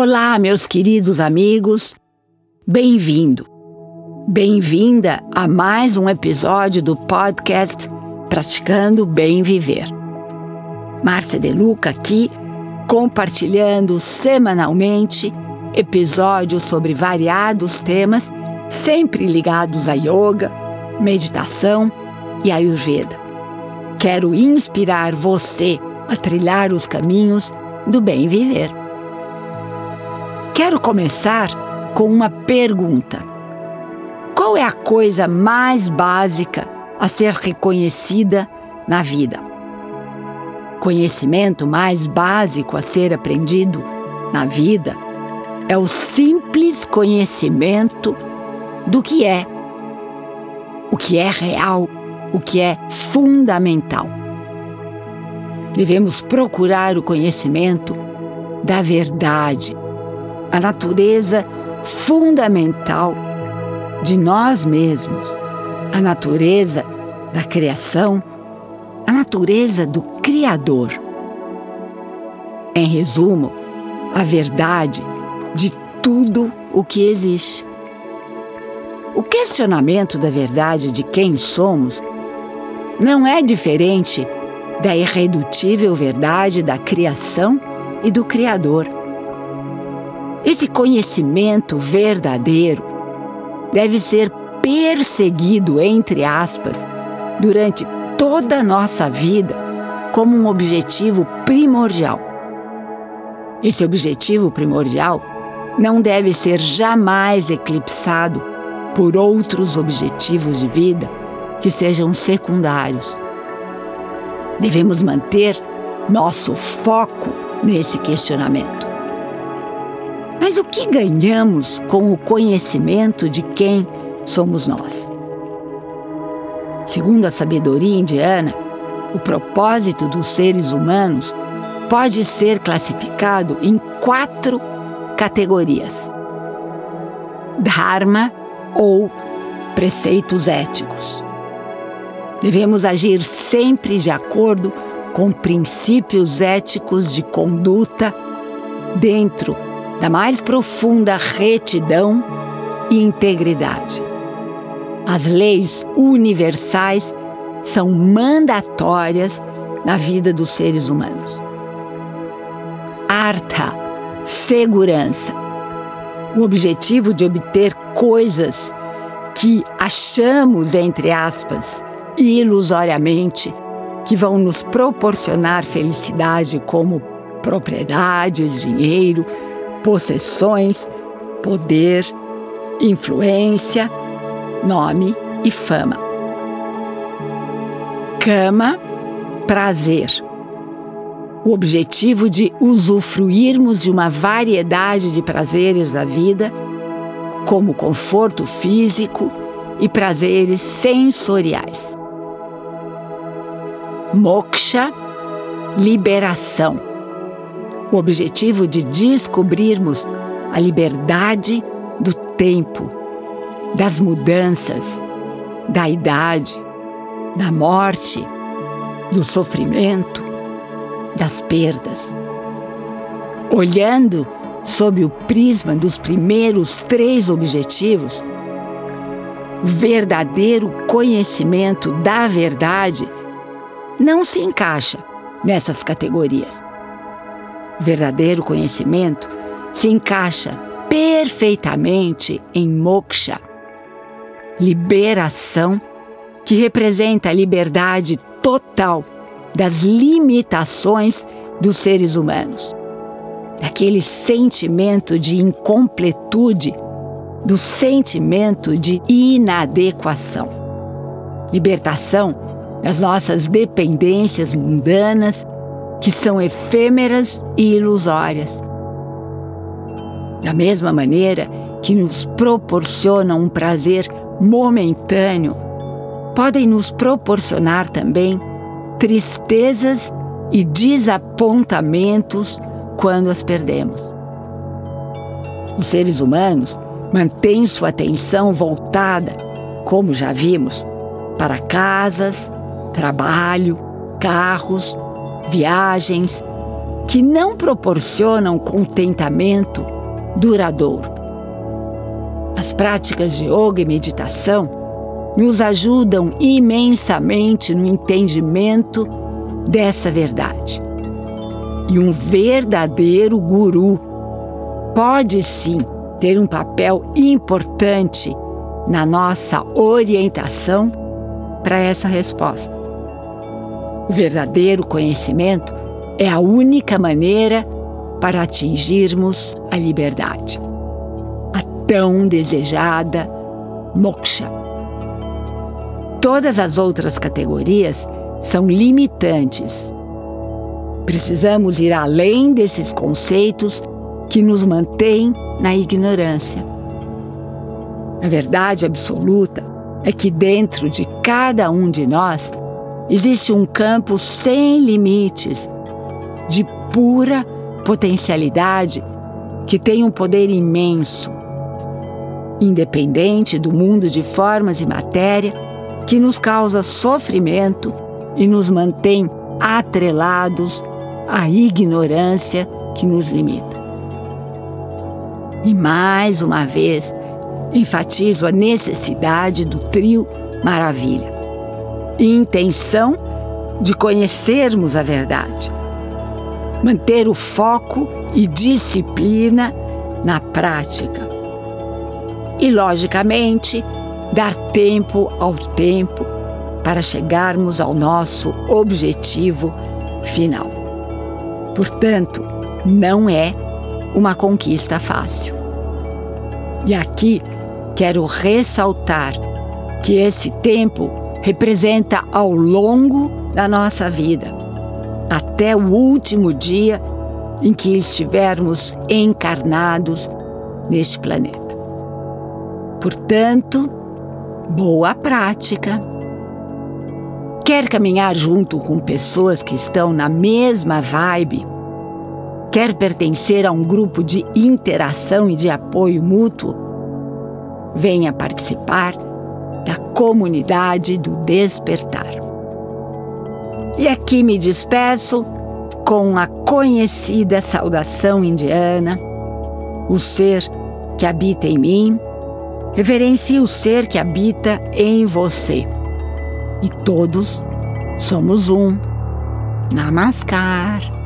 Olá, meus queridos amigos. Bem-vindo. Bem-vinda a mais um episódio do podcast Praticando Bem Viver. Márcia De Luca aqui, compartilhando semanalmente episódios sobre variados temas, sempre ligados a yoga, meditação e ayurveda. Quero inspirar você a trilhar os caminhos do bem viver. Quero começar com uma pergunta. Qual é a coisa mais básica a ser reconhecida na vida? Conhecimento mais básico a ser aprendido na vida é o simples conhecimento do que é, o que é real, o que é fundamental. Devemos procurar o conhecimento da verdade a natureza fundamental de nós mesmos, a natureza da criação, a natureza do Criador. Em resumo, a verdade de tudo o que existe. O questionamento da verdade de quem somos não é diferente da irredutível verdade da criação e do Criador. Esse conhecimento verdadeiro deve ser perseguido, entre aspas, durante toda a nossa vida como um objetivo primordial. Esse objetivo primordial não deve ser jamais eclipsado por outros objetivos de vida que sejam secundários. Devemos manter nosso foco nesse questionamento. Mas o que ganhamos com o conhecimento de quem somos nós? Segundo a sabedoria indiana, o propósito dos seres humanos pode ser classificado em quatro categorias: Dharma ou preceitos éticos. Devemos agir sempre de acordo com princípios éticos de conduta dentro da mais profunda retidão e integridade. As leis universais são mandatórias na vida dos seres humanos. Artha, segurança. O objetivo de obter coisas que achamos, entre aspas, ilusoriamente, que vão nos proporcionar felicidade como propriedades, dinheiro, possessões, poder, influência, nome e fama. Cama, prazer. O objetivo de usufruirmos de uma variedade de prazeres da vida, como conforto físico e prazeres sensoriais. Moksha, liberação o objetivo de descobrirmos a liberdade do tempo, das mudanças, da idade, da morte, do sofrimento, das perdas. Olhando sob o prisma dos primeiros três objetivos, o verdadeiro conhecimento da verdade não se encaixa nessas categorias verdadeiro conhecimento se encaixa perfeitamente em moksha, liberação, que representa a liberdade total das limitações dos seres humanos, daquele sentimento de incompletude, do sentimento de inadequação. Libertação das nossas dependências mundanas que são efêmeras e ilusórias. Da mesma maneira que nos proporcionam um prazer momentâneo, podem nos proporcionar também tristezas e desapontamentos quando as perdemos. Os seres humanos mantêm sua atenção voltada, como já vimos, para casas, trabalho, carros viagens, que não proporcionam contentamento duradouro. As práticas de yoga e meditação nos ajudam imensamente no entendimento dessa verdade. E um verdadeiro guru pode sim ter um papel importante na nossa orientação para essa resposta. O verdadeiro conhecimento é a única maneira para atingirmos a liberdade, a tão desejada moksha. Todas as outras categorias são limitantes. Precisamos ir além desses conceitos que nos mantêm na ignorância. A verdade absoluta é que dentro de cada um de nós existe um campo sem limites, de pura potencialidade, que tem um poder imenso, independente do mundo de formas e matéria, que nos causa sofrimento e nos mantém atrelados à ignorância que nos limita. E mais uma vez, enfatizo a necessidade do trio Maravilha. Intenção de conhecermos a verdade. Manter o foco e disciplina na prática. E, logicamente, dar tempo ao tempo para chegarmos ao nosso objetivo final. Portanto, não é uma conquista fácil. E aqui quero ressaltar que esse tempo representa ao longo da nossa vida, até o último dia em que estivermos encarnados neste planeta. Portanto, boa prática. Quer caminhar junto com pessoas que estão na mesma vibe? Quer pertencer a um grupo de interação e de apoio mútuo? Venha participar comunidade do despertar. E aqui me despeço com a conhecida saudação indiana: o ser que habita em mim, reverencie o ser que habita em você. E todos somos um. Namaskar.